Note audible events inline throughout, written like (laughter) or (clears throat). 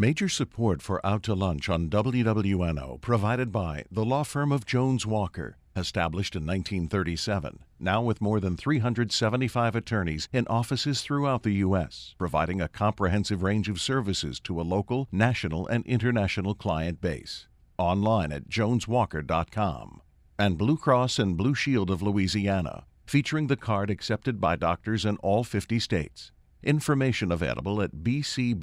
Major support for Out to Lunch on WWNO provided by the law firm of Jones Walker, established in 1937, now with more than 375 attorneys in offices throughout the U.S., providing a comprehensive range of services to a local, national, and international client base. Online at joneswalker.com. And Blue Cross and Blue Shield of Louisiana, featuring the card accepted by doctors in all 50 states. Information available at bcbsla.com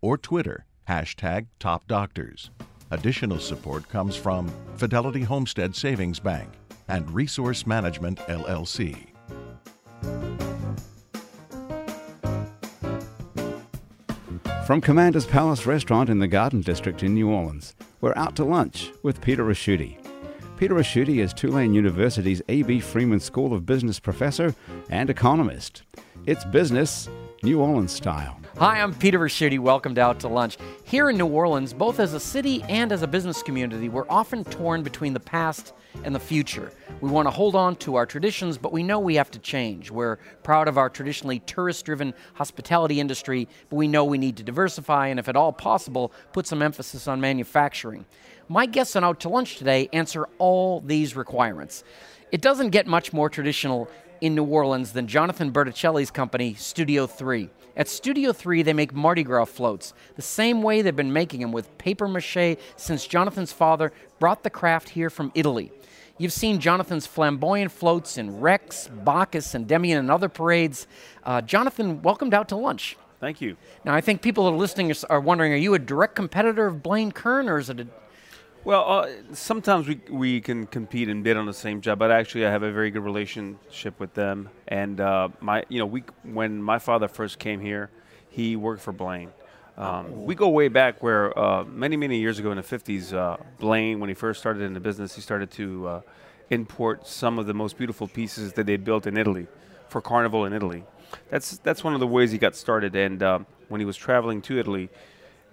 or Twitter, hashtag TopDoctors. Additional support comes from Fidelity Homestead Savings Bank and Resource Management LLC. From Commander's Palace Restaurant in the Garden District in New Orleans, we're out to lunch with Peter Ricchiuti. Peter Ricchiuti is Tulane University's A.B. Freeman School of Business professor and economist. It's business, New Orleans style. Hi, I'm Peter Ricchiuti. Welcome to Out to Lunch. Here in New Orleans, both as a city and as a business community, we're often torn between the past and the future. We want to hold on to our traditions, but we know we have to change. We're proud of our traditionally tourist driven hospitality industry, but we know we need to diversify and, if at all possible, put some emphasis on manufacturing. My guests on Out to Lunch today answer all these requirements. It doesn't get much more traditional in New Orleans than Jonathan Bertuccelli's company, Studio 3. At Studio 3, they make Mardi Gras floats, the same way they've been making them with paper mache since Jonathan's father brought the craft here from Italy. You've seen Jonathan's flamboyant floats in Rex, Bacchus, and Endymion, and other parades. Uh, Jonathan, welcomed out to lunch. Thank you. Now, I think people that are listening are wondering are you a direct competitor of Blaine Kern, or is it a well, uh, sometimes we we can compete and bid on the same job, but actually I have a very good relationship with them. And uh, my, you know, we when my father first came here, he worked for Blaine. Um, we go way back where uh, many many years ago in the 50s, uh, Blaine, when he first started in the business, he started to uh, import some of the most beautiful pieces that they built in Italy for Carnival in Italy. That's that's one of the ways he got started. And um, when he was traveling to Italy,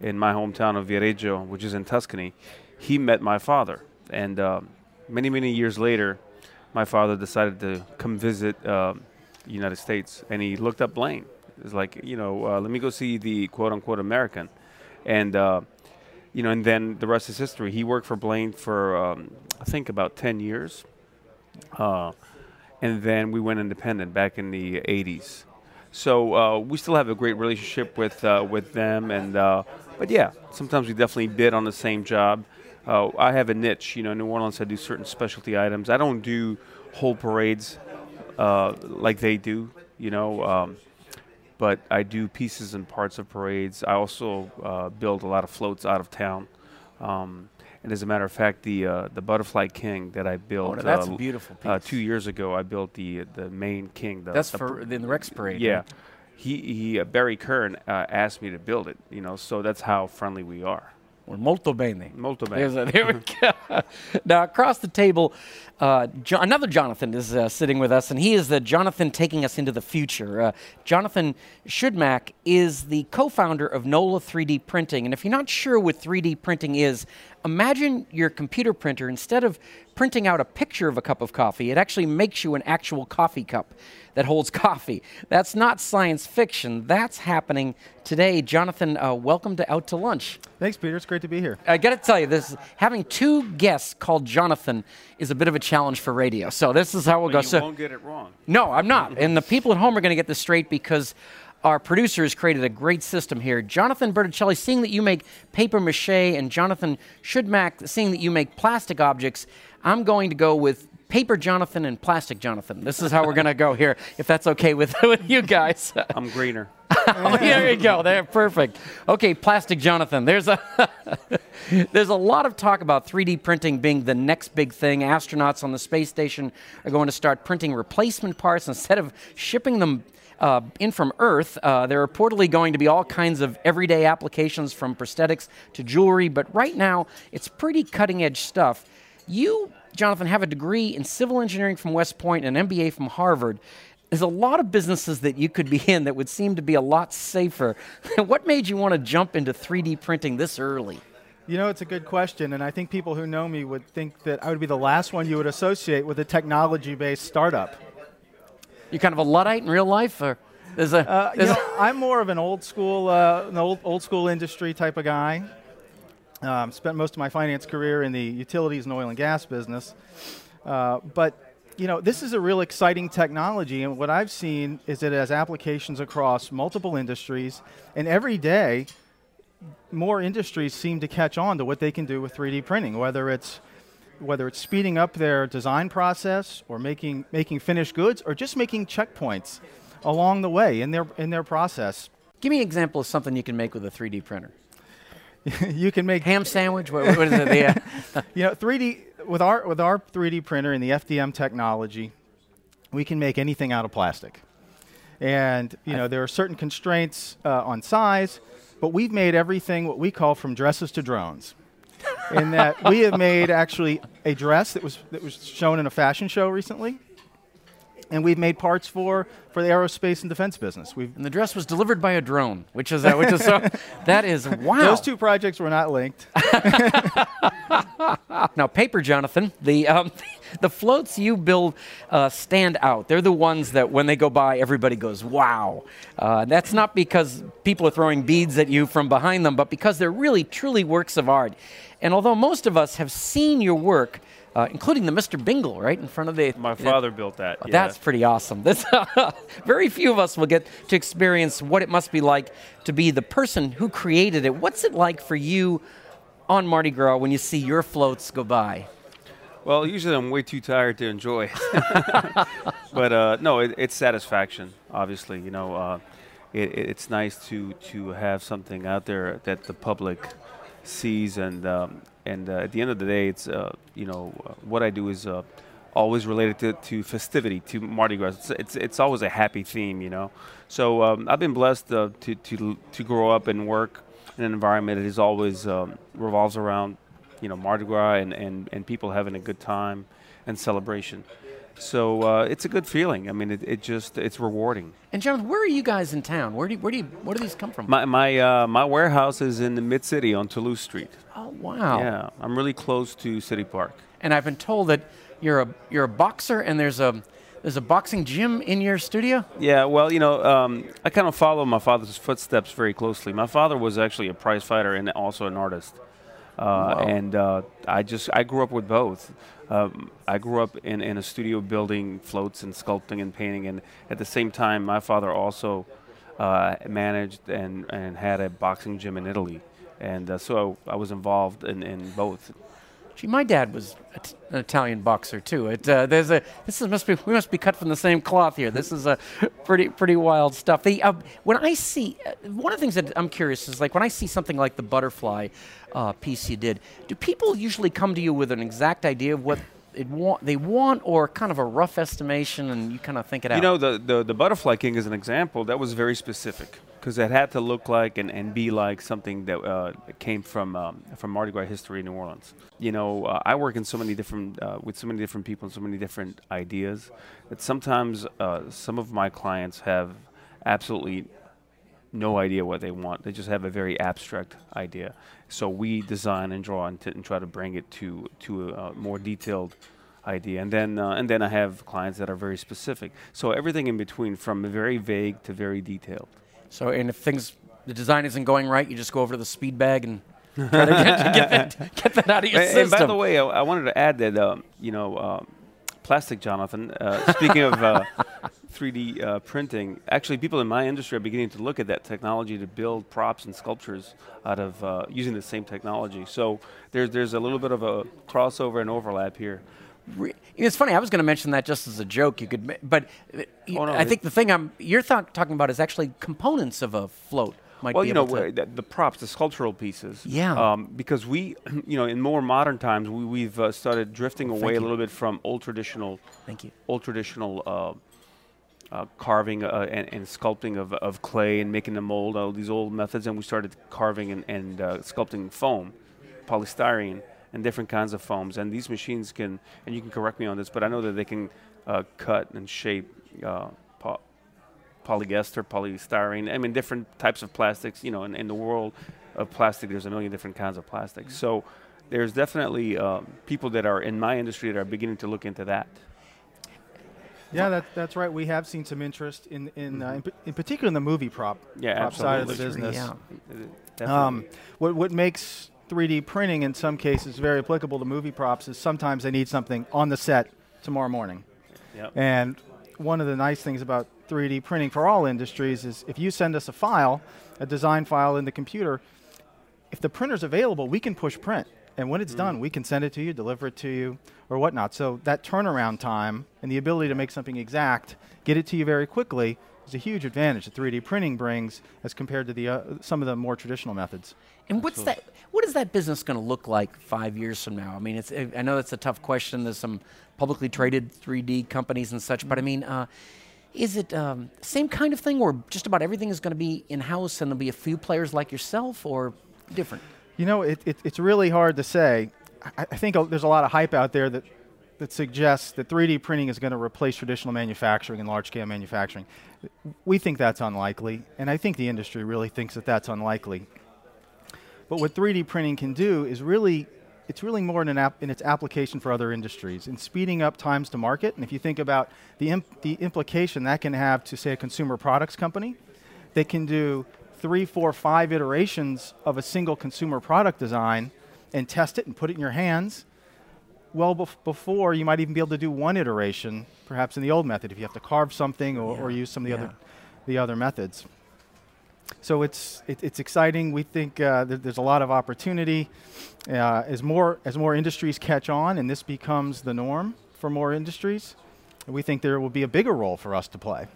in my hometown of Viareggio, which is in Tuscany he met my father. And uh, many, many years later, my father decided to come visit uh, United States, and he looked up Blaine. It's like, you know, uh, let me go see the quote unquote American. And, uh, you know, and then the rest is history. He worked for Blaine for, um, I think, about 10 years. Uh, and then we went independent back in the 80s. So uh, we still have a great relationship with, uh, with them. And, but yeah, sometimes we definitely bid on the same job uh, I have a niche. You know, in New Orleans, I do certain specialty items. I don't do whole parades uh, like they do. You know, um, but I do pieces and parts of parades. I also uh, build a lot of floats out of town. Um, and as a matter of fact, the uh, the Butterfly King that I built oh, that's uh, beautiful uh, two years ago, I built the the main king. The, that's the for in the Rex Parade. Yeah, right? he he Barry Kern asked me to build it. You know, so that's how friendly we are. Well, molto bene. Molto bene. A, there we go. (laughs) now, across the table, uh, jo- another Jonathan is uh, sitting with us, and he is the Jonathan taking us into the future. Uh, Jonathan Schudmack is the co founder of NOLA 3D Printing. And if you're not sure what 3D printing is, imagine your computer printer, instead of printing out a picture of a cup of coffee, it actually makes you an actual coffee cup that holds (laughs) coffee. That's not science fiction. That's happening today. Jonathan, uh, welcome to Out to Lunch. Thanks, Peter. It's great to be here. I got to tell you, this having two guests called Jonathan is a bit of a challenge for radio. So this is how we'll but go. You so won't get it wrong. No, I'm not. and the people at home are going to get this straight because our producer has created a great system here. Jonathan Bertuccelli, seeing that you make paper mache, and Jonathan Schudmack, seeing that you make plastic objects, I'm going to go with paper Jonathan and plastic Jonathan. This is how we're going to go here, if that's okay with, (laughs) with you guys. (laughs) I'm greener. (laughs) oh, there you go. There, perfect. Okay, plastic Jonathan. There's a there's a lot of talk about 3D printing being the next big thing. Astronauts on the space station are going to start printing replacement parts instead of shipping them uh, in from Earth. Uh, there are reportedly going to be all kinds of everyday applications from prosthetics to jewelry, but right now it's pretty cutting edge stuff. You, Jonathan, have a degree in civil engineering from West Point and an MBA from Harvard. There's a lot of businesses that you could be in that would seem to be a lot safer. (laughs) what made you want to jump into 3D printing this early? You know, it's a good question, and I think people who know me would think that I would be the last one you would associate with a technology based startup. You kind of a Luddite in real life? Or? There's a. Uh, you there's know, (laughs) I'm more of an old school, uh, an old, old school industry type of guy. Um, spent most of my finance career in the utilities and oil and gas business. Uh, but you know, this is a real exciting technology, and what I've seen is it has applications across multiple industries, and every day, more industries seem to catch on to what they can do with 3D printing, whether it's whether it's speeding up their design process or making making finished goods or just making checkpoints along the way in their in their process. Give me an example of something you can make with a 3D printer. (laughs) you can make Ham sandwich. What, what is it? Uh, (laughs) you know 3D with our with our 3D printer and the FDM technology, we can make anything out of plastic. And you know there are certain constraints uh, on size, but we've made everything what we call from dresses to drones. In that we have made actually a dress that was that was shown in a fashion show recently, and we've made parts for for the aerospace and defense business. We've and the dress was delivered by a drone, which is uh, which is so. (laughs) that is wow. those two projects were not linked. (laughs) Now, paper, Jonathan, the um, (laughs) the floats you build uh, stand out. They're the ones that when they go by, everybody goes, "Wow!" Uh, that's not because people are throwing beads at you from behind them, but because they're really, truly works of art. And although most of us have seen your work, uh, including the Mr. Bingle, right in front of the. My father built that. Oh, yeah. That's pretty awesome. This, (laughs) very few of us will get to experience what it must be like to be the person who created it. What's it like for you on Mardi Gras when you see your floats go by? Well, usually I'm way too tired to enjoy. It. (laughs) But uh, no, it, it's satisfaction. Obviously, you know, uh, it, it's nice to to have something out there that the public sees, and um, and uh, at the end of the day, it's uh, you know what I do is uh, always related to, to festivity, to Mardi Gras. It's, it's it's always a happy theme, you know. So um, I've been blessed uh, to to to grow up and work in an environment that is always um, revolves around you know Mardi Gras and, and, and people having a good time and celebration. So uh, it's a good feeling. I mean, it, it just it's rewarding. And Jonathan, where are you guys in town? Where do you, where do you, where do these come from? My my uh, my warehouse is in the mid city on Toulouse Street. oh wow! Yeah, I'm really close to City Park. And I've been told that you're a you're a boxer, and there's a there's a boxing gym in your studio. Yeah, well, you know, um, I kind of follow my father's footsteps very closely. My father was actually a prize fighter and also an artist. Uh, and uh, I just I grew up with both. Um, I grew up in, in a studio building floats and sculpting and painting, and at the same time, my father also uh, managed and, and had a boxing gym in Italy, and uh, so I was involved in, in both. Gee, my dad was an Italian boxer too. It, uh, there's a this is, must be we must be cut from the same cloth here. This is a pretty pretty wild stuff. The, uh, when I see uh, one of the things that I'm curious is like when I see something like the butterfly uh, piece you did. Do people usually come to you with an exact idea of what it want, they want, or kind of a rough estimation, and you kind of think it out? You know, the, the, the Butterfly King is an example that was very specific because it had to look like and, and be like something that uh, came from um, from Mardi Gras history in New Orleans. You know, uh, I work in so many different uh, with so many different people and so many different ideas that sometimes uh, some of my clients have absolutely no idea what they want. They just have a very abstract idea. So we design and draw and, t- and try to bring it to to a more detailed idea. And then uh, and then I have clients that are very specific. So everything in between, from very vague to very detailed. So, and if things, the design isn't going right, you just go over to the speed bag and try to get, get, that, get that out of your (laughs) And, system. and by the way, I, I wanted to add that um, you know, um, plastic, Jonathan. Uh, (laughs) speaking of uh, 3D uh, printing, actually, people in my industry are beginning to look at that technology to build props and sculptures out of uh, using the same technology. So there's there's a little bit of a crossover and overlap here. Re- It's funny. I was going to mention that just as a joke. You could, but uh, Oh, no, I think the thing I'm you're th- talking about is actually components of a float. Might Well, you know, the, the props, the sculptural pieces. Yeah. Um, because we, (clears throat) you know, in more modern times, we, we've uh, started drifting Thank away you. a little bit from old traditional, Thank you. old traditional uh, uh, carving uh, and, and sculpting of, of clay and making the mold, all these old methods, and we started carving and, and uh, sculpting foam, polystyrene, and different kinds of foams. And these machines can, and you can correct me on this, but I know that they can uh, cut and shape uh, polyester, polystyrene. I mean, different types of plastics. You know, in, in the world of plastic, there's a million different kinds of plastics. So there's definitely um, people that are in my industry that are beginning to look into that. Yeah, that, that's right. We have seen some interest in in, uh, in, in particular in the movie prop, Yeah, prop side of the business. Yeah. Definitely. Um, what what makes 3D printing in some cases very applicable to movie props is sometimes they need something on the set tomorrow morning. Yep. And one of the nice things about 3D printing for all industries is if you send us a file, a design file in the computer, if the printer's available, we can push print. And when it's Mm. done, we can send it to you, deliver it to you, or whatnot. So that turnaround time and the ability to make something exact, get it to you very quickly, is a huge advantage that 3D printing brings as compared to the uh, some of the more traditional methods. And what's that? What is that business going to look like five years from now? I mean, it's. I know that's a tough question. There's some publicly traded 3D companies and such, but I mean, uh, is it um, same kind of thing, or just about everything is going to be in house, and there'll be a few players like yourself, or different? You know, it, it, it's really hard to say. I, I think uh, there's a lot of hype out there that, that suggests that 3D printing is going to replace traditional manufacturing and large scale manufacturing. We think that's unlikely, and I think the industry really thinks that that's unlikely. But what 3D printing can do is really, it's really more in, an app, in its application for other industries, in speeding up times to market. And if you think about the, imp, the implication that can have to, say, a consumer products company, they can do three, four, five iterations of a single consumer product design and test it and put it in your hands. Well, bef- before you might even be able to do one iteration, perhaps in the old method, if you have to carve something or, or use some of the yeah. other, the other methods. So it's it, it's exciting. We think uh, there's a lot of opportunity uh, as more as more industries catch on, and this becomes the norm for more industries. We think there will be a bigger role for us to play.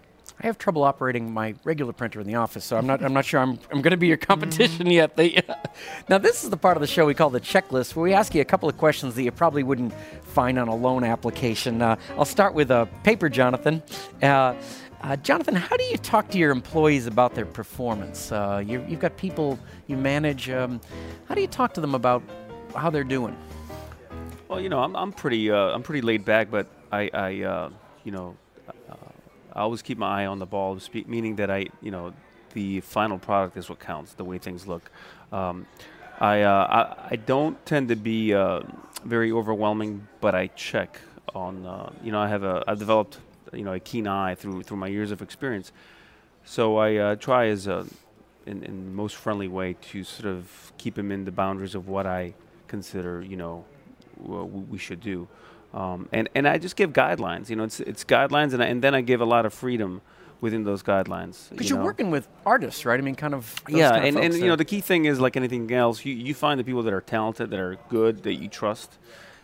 I have trouble operating my regular printer in the office, so I'm not. I'm not sure I'm. I'm going to be your competition yet. They, (laughs) now, this is the part of the show we call the checklist, where we ask you a couple of questions that you probably wouldn't find on a loan application. Uh, I'll start with a paper, Jonathan. Uh, Jonathan, how do you talk to your employees about their performance? Uh, you you've got people you manage. Um, how do you talk to them about how they're doing? Well, you know, I'm, I'm pretty uh, I'm pretty laid back, but I, I uh, you know, uh, I always keep my eye on the ball, meaning that I, you know, the final product is what counts, the way things look. Um, I, uh, I I don't tend to be very overwhelming, but I check on. You know, I have a I've developed you know a keen eye through through my years of experience, so I uh, try as a in, in most friendly way to sort of keep him in the boundaries of what I consider, you know, we should do. Um, and and I just give guidelines. You know, it's it's guidelines, and I, and then I give a lot of freedom within those guidelines. Because you are working with artists, right? I mean, kind of. yeah, kind of and, and you know the key thing is like anything else, you you find the people that are talented, that are good, that you trust,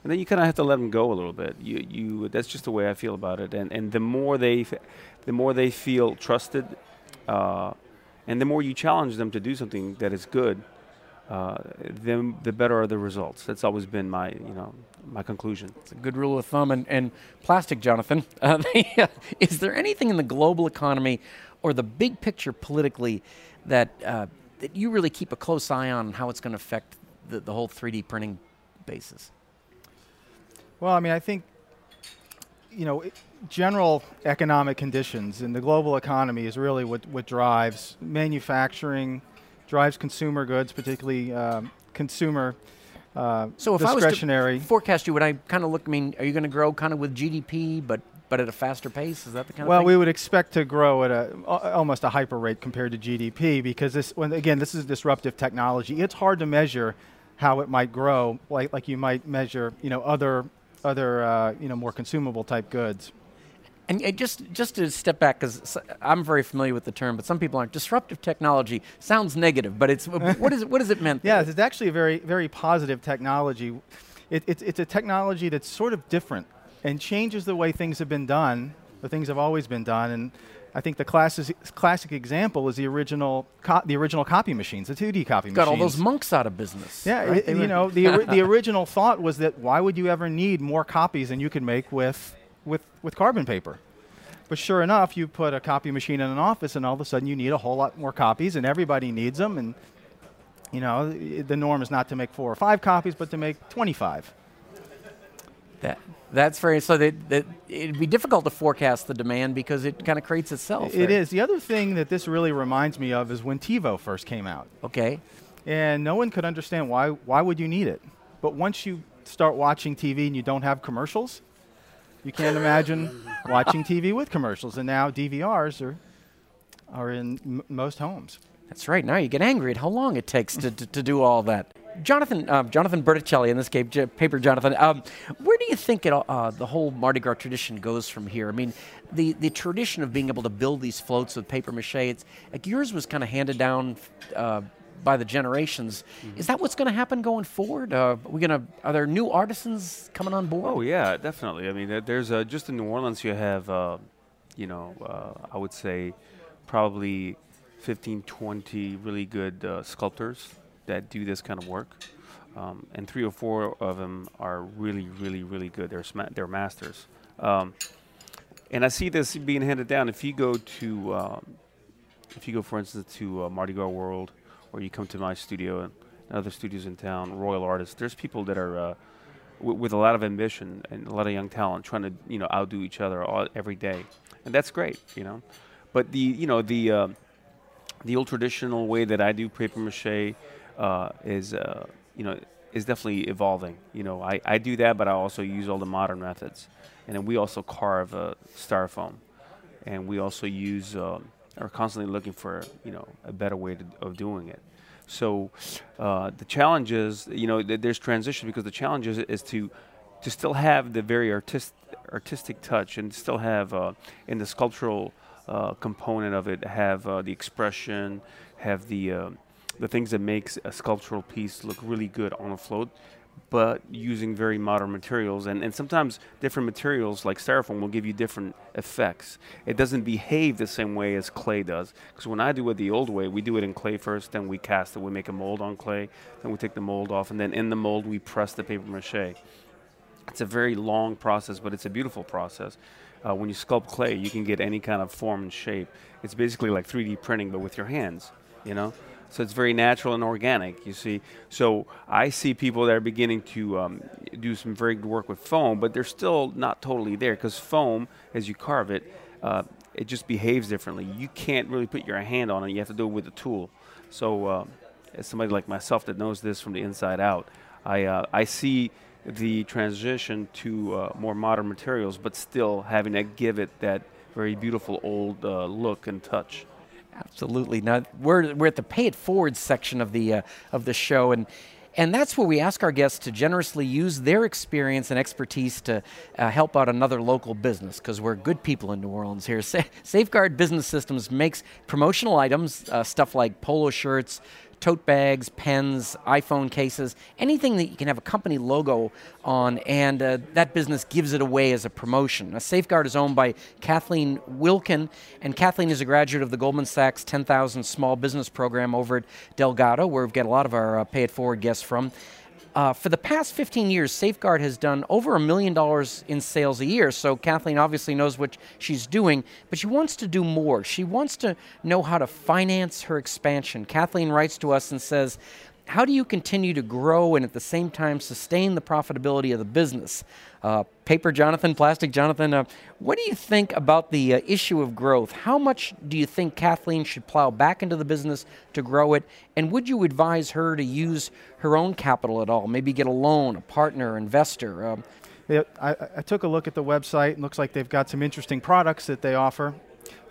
and then you kind of have to let them go a little bit. You you that's just the way I feel about it. And and the more they, the more they feel trusted, uh, and the more you challenge them to do something that is good, uh, then the better are the results. That's always been my you know my conclusion. It's a good rule of thumb. And, and plastic, Jonathan, (laughs) uh, (laughs) is there anything in the global economy or the big picture politically that, uh, that you really keep a close eye on how it's going to affect the, the whole 3D printing basis? Well, I mean, I think, you know, general economic conditions in the global economy is really what, what drives manufacturing, drives consumer goods, particularly um, consumer uh, So if I was discretionary. to forecast you, would I kind of look, I mean, are you going to grow kind of with GDP, but, but at a faster pace? Is that the kind well, of thing? we would expect to grow at a almost a hyper rate compared to GDP because this, when again, this is a disruptive technology. It's hard to measure how it might grow, like like you might measure, you know, other other uh, you know more consumable type goods. And just just to step back, because I'm very familiar with the term, but some people aren't. Disruptive technology sounds negative, but it's (laughs) what is it, what is it meant? Yeah, it's actually a very, very positive technology. It, it's, it's a technology that's sort of different and changes the way things have been done, the things have always been done. And I think the classic, classic example is the original, co- the original copy machines, the 2D copy machines. got all those monks out of business. Yeah, right? it- you know, the, ori- the (laughs) original thought was that why would you ever need more copies than you could make with, with, with carbon paper? But sure enough, you put a copy machine in an office, and all of a sudden you need a whole lot more copies, and everybody needs them. And you know, the norm is not to make four or five copies, but to make 25. That that's very so that, that it'd be difficult to forecast the demand because it kind of creates itself. It there. is. The other thing that this really reminds me of is when TiVo first came out, okay. and no one could understand why. Why would you need it? But once you start watching TV and you don't have commercials, You can't imagine (laughs) watching TV with commercials, and now DVRs are are in m- most homes. That's right. Now you get angry at how long it takes to, to, to do all that. Jonathan, uh, Jonathan Bertuccelli, in this case, J- Paper Jonathan. Um, where do you think it, uh, the whole Mardi Gras tradition goes from here? I mean, the, the tradition of being able to build these floats with paper mache, it's like yours was kind of handed down uh, by the generations. Mm-hmm. Is that what's going to happen going forward? Uh, are we going to? Are there new artisans coming on board? Oh yeah, definitely. I mean, there's uh, just in New Orleans you have, uh, you know, uh, I would say, probably 15, 20 really good uh, sculptors that do this kind of work. Um, and three or four of them are really, really, really good. They're they're masters. Um, and I see this being handed down. If you go to, um, if you go, for instance, to uh, Mardi Gras World, or you come to my studio and other studios in town, Royal Artists, there's people that are uh, with a lot of ambition and a lot of young talent trying to, you know, outdo each other all, every day, and that's great, you know. But the, you know, the uh, the old traditional way that I do paper mache uh, is, uh, you know, is definitely evolving. You know, I, I do that, but I also use all the modern methods, and then we also carve uh, styrofoam, and we also use uh, are constantly looking for you know a better way to, of doing it. So uh, the challenge is, you know, th- there's transition because the challenge is, is to to still have the very artist, artistic touch and still have uh, in the sculptural uh, component of it have uh, the expression, have the uh, the things that makes a sculptural piece look really good on a float, but using very modern materials. And, and sometimes different materials like styrofoam will give you different effects. It doesn't behave the same way as clay does. Because when I do it the old way, we do it in clay first, then we cast it. We make a mold on clay, then we take the mold off, and then in the mold we press the paper mache. It's a very long process, but it's a beautiful process. Uh, when you sculpt clay, you can get any kind of form and shape. It's basically like 3D printing, but with your hands, you know? So it's very natural and organic, you see. So I see people that are beginning to um, do some very good work with foam, but they're still not totally there because foam, as you carve it, uh, it just behaves differently. You can't really put your hand on it. You have to do it with a tool. So uh, as somebody like myself that knows this from the inside out, I, uh, I see the transition to uh, more modern materials, but still having to give it that very beautiful old uh, look and touch. Absolutely. Now we're we're at the pay it forward section of the uh, of the show, and and that's where we ask our guests to generously use their experience and expertise to uh, help out another local business because we're good people in New Orleans here. Sa- Safeguard Business Systems makes promotional items, uh, stuff like polo shirts, tote bags, pens, iPhone cases, anything that you can have a company logo on, and uh, that business gives it away as a promotion. Now, Safeguard is owned by Kathleen Wilkin, and Kathleen is a graduate of the Goldman Sachs 10,000 Small Business Program over at Delgado, where we've got a lot of our uh, Pay It Forward guests from. Uh, for the past 15 years, Safeguard has done over a million dollars in sales a year. So Kathleen obviously knows what she's doing, but she wants to do more. She wants to know how to finance her expansion. Kathleen writes to us and says, how do you continue to grow and at the same time sustain the profitability of the business? Uh, paper Jonathan, plastic Jonathan, uh, what do you think about the uh, issue of growth? How much do you think Kathleen should plow back into the business to grow it? And would you advise her to use her own capital at all? Maybe get a loan, a partner, investor? Um, I, I took a look at the website. It looks like they've got some interesting products that they offer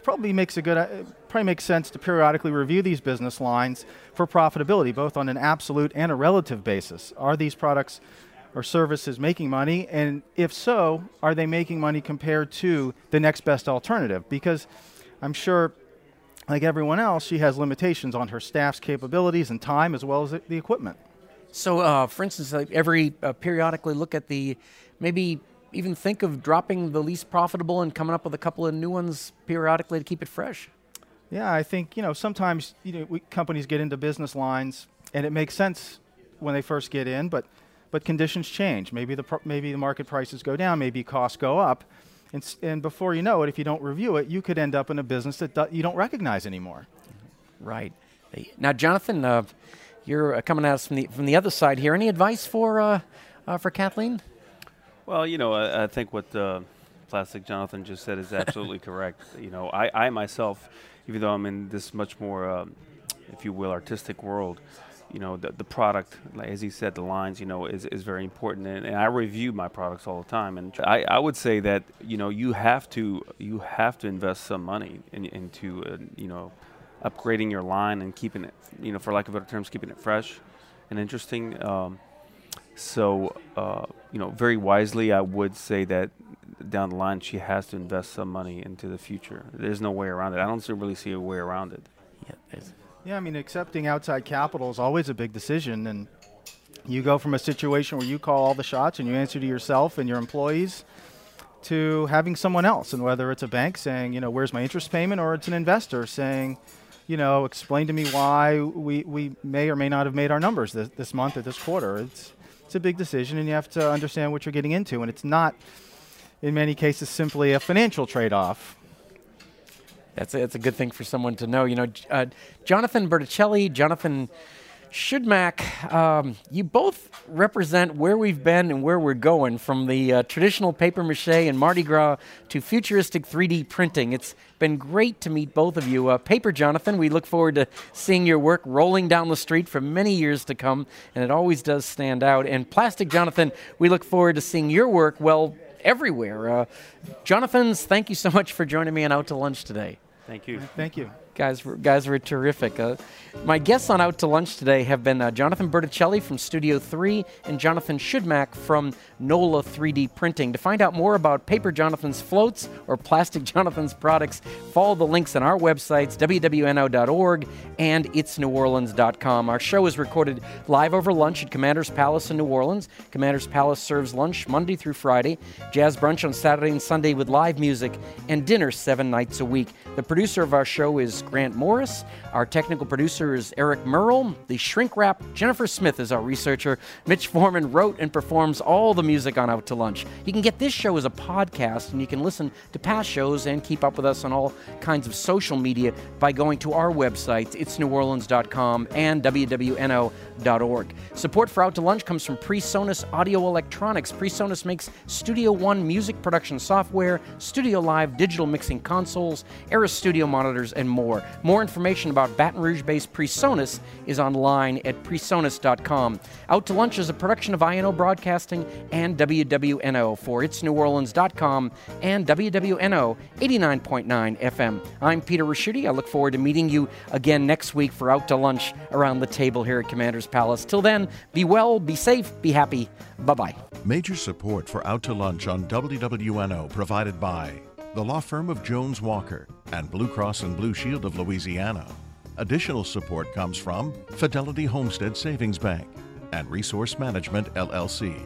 probably makes a good uh, probably makes sense to periodically review these business lines for profitability both on an absolute and a relative basis. Are these products or services making money? And if so are they making money compared to the next best alternative? Because i'm sure like everyone else she has limitations on her staff's capabilities and time as well as the equipment. So uh, for instance like every uh, periodically look at the maybe even think of dropping the least profitable and coming up with a couple of new ones periodically to keep it fresh? Yeah, I think you know sometimes you know we, companies get into business lines and it makes sense when they first get in, but but conditions change. Maybe the maybe the market prices go down, maybe costs go up, and, and before you know it, if you don't review it, you could end up in a business that do, you don't recognize anymore. Right. Now, Jonathan, uh, you're uh, coming at us from the from the other side here. Any advice for uh, uh for Kathleen? Well, you know, I, I think what uh, Plastic Jonathan just said is absolutely (laughs) correct. You know, I, I myself, even though I'm in this much more, um, if you will, artistic world, you know the, the product like as he said the lines you know is, is very important. And, and i review my products all the time. And I, I would say that you know you have to you have to invest some money in, into uh, you know upgrading your line and keeping it you know for lack of better terms keeping it fresh and interesting. Um, so uh, you know very wisely i would say that down the line she has to invest some money into the future. There's no way around it. I don't really see a way around it. Yeah, yeah, I mean, accepting outside capital is always a big decision, and you go from a situation where you call all the shots and you answer to yourself and your employees to having someone else, and whether it's a bank saying, you know, where's my interest payment, or it's an investor saying, you know, explain to me why we, we may or may not have made our numbers this, this month or this quarter. It's it's a big decision, and you have to understand what you're getting into, and it's not, in many cases, simply a financial trade-off that's a, that's a good thing for someone to know. You know, uh, Jonathan Bertuccelli, Jonathan Schudmack, um, you both represent where we've been and where we're going from the uh, traditional paper mache and Mardi Gras to futuristic 3D printing. It's been great to meet both of you. Uh, paper Jonathan, we look forward to seeing your work rolling down the street for many years to come, and it always does stand out. And Plastic Jonathan, we look forward to seeing your work, well, everywhere. Uh, Jonathan's, thank you so much for joining me on Out to Lunch today. Thank you. Thank you. Guys, were, guys were terrific. Uh, my guests on Out to Lunch today have been uh, Jonathan Bertuccelli from Studio 3 and Jonathan Schudmack from NOLA 3D Printing. To find out more about Paper Jonathan's floats or Plastic (laughs) Jonathan's products, follow the links on our websites, wwno.org and itsneworleans.com. Our show is recorded live over lunch at Commander's Palace in New Orleans. Commander's Palace serves lunch Monday through Friday, jazz brunch on Saturday and Sunday with live music, and dinner seven nights a week. The producer of our show is Grant Morris. Our technical producer is Eric Merle. The shrink wrap, Jennifer Smith is our researcher. Mitch Foreman wrote and performs all the music on Out to Lunch. You can get this show as a podcast, and you can listen to past shows and keep up with us on all kinds of social media by going to our websites, itsneworleans.com and wwno.org. Support for Out to Lunch comes from PreSonus Audio Electronics. PreSonus makes Studio One music production software, Studio Live digital mixing consoles, Eris Studio monitors, and more. More information about Baton Rouge based PreSonus is online at presonus.com. Out to Lunch is a production of INO Broadcasting and WWNO for itsneworleans.com and WWNO 89.9 FM. I'm Peter Ricchiuti. I look forward to meeting you again next week for Out to Lunch around the table here at Commander's Palace. Till then, be well, be safe, be happy. Bye bye. Major support for Out to Lunch on WWNO provided by the law firm of Jones Walker and Blue Cross and Blue Shield of Louisiana. Additional support comes from Fidelity Homestead Savings Bank and Resource Management LLC.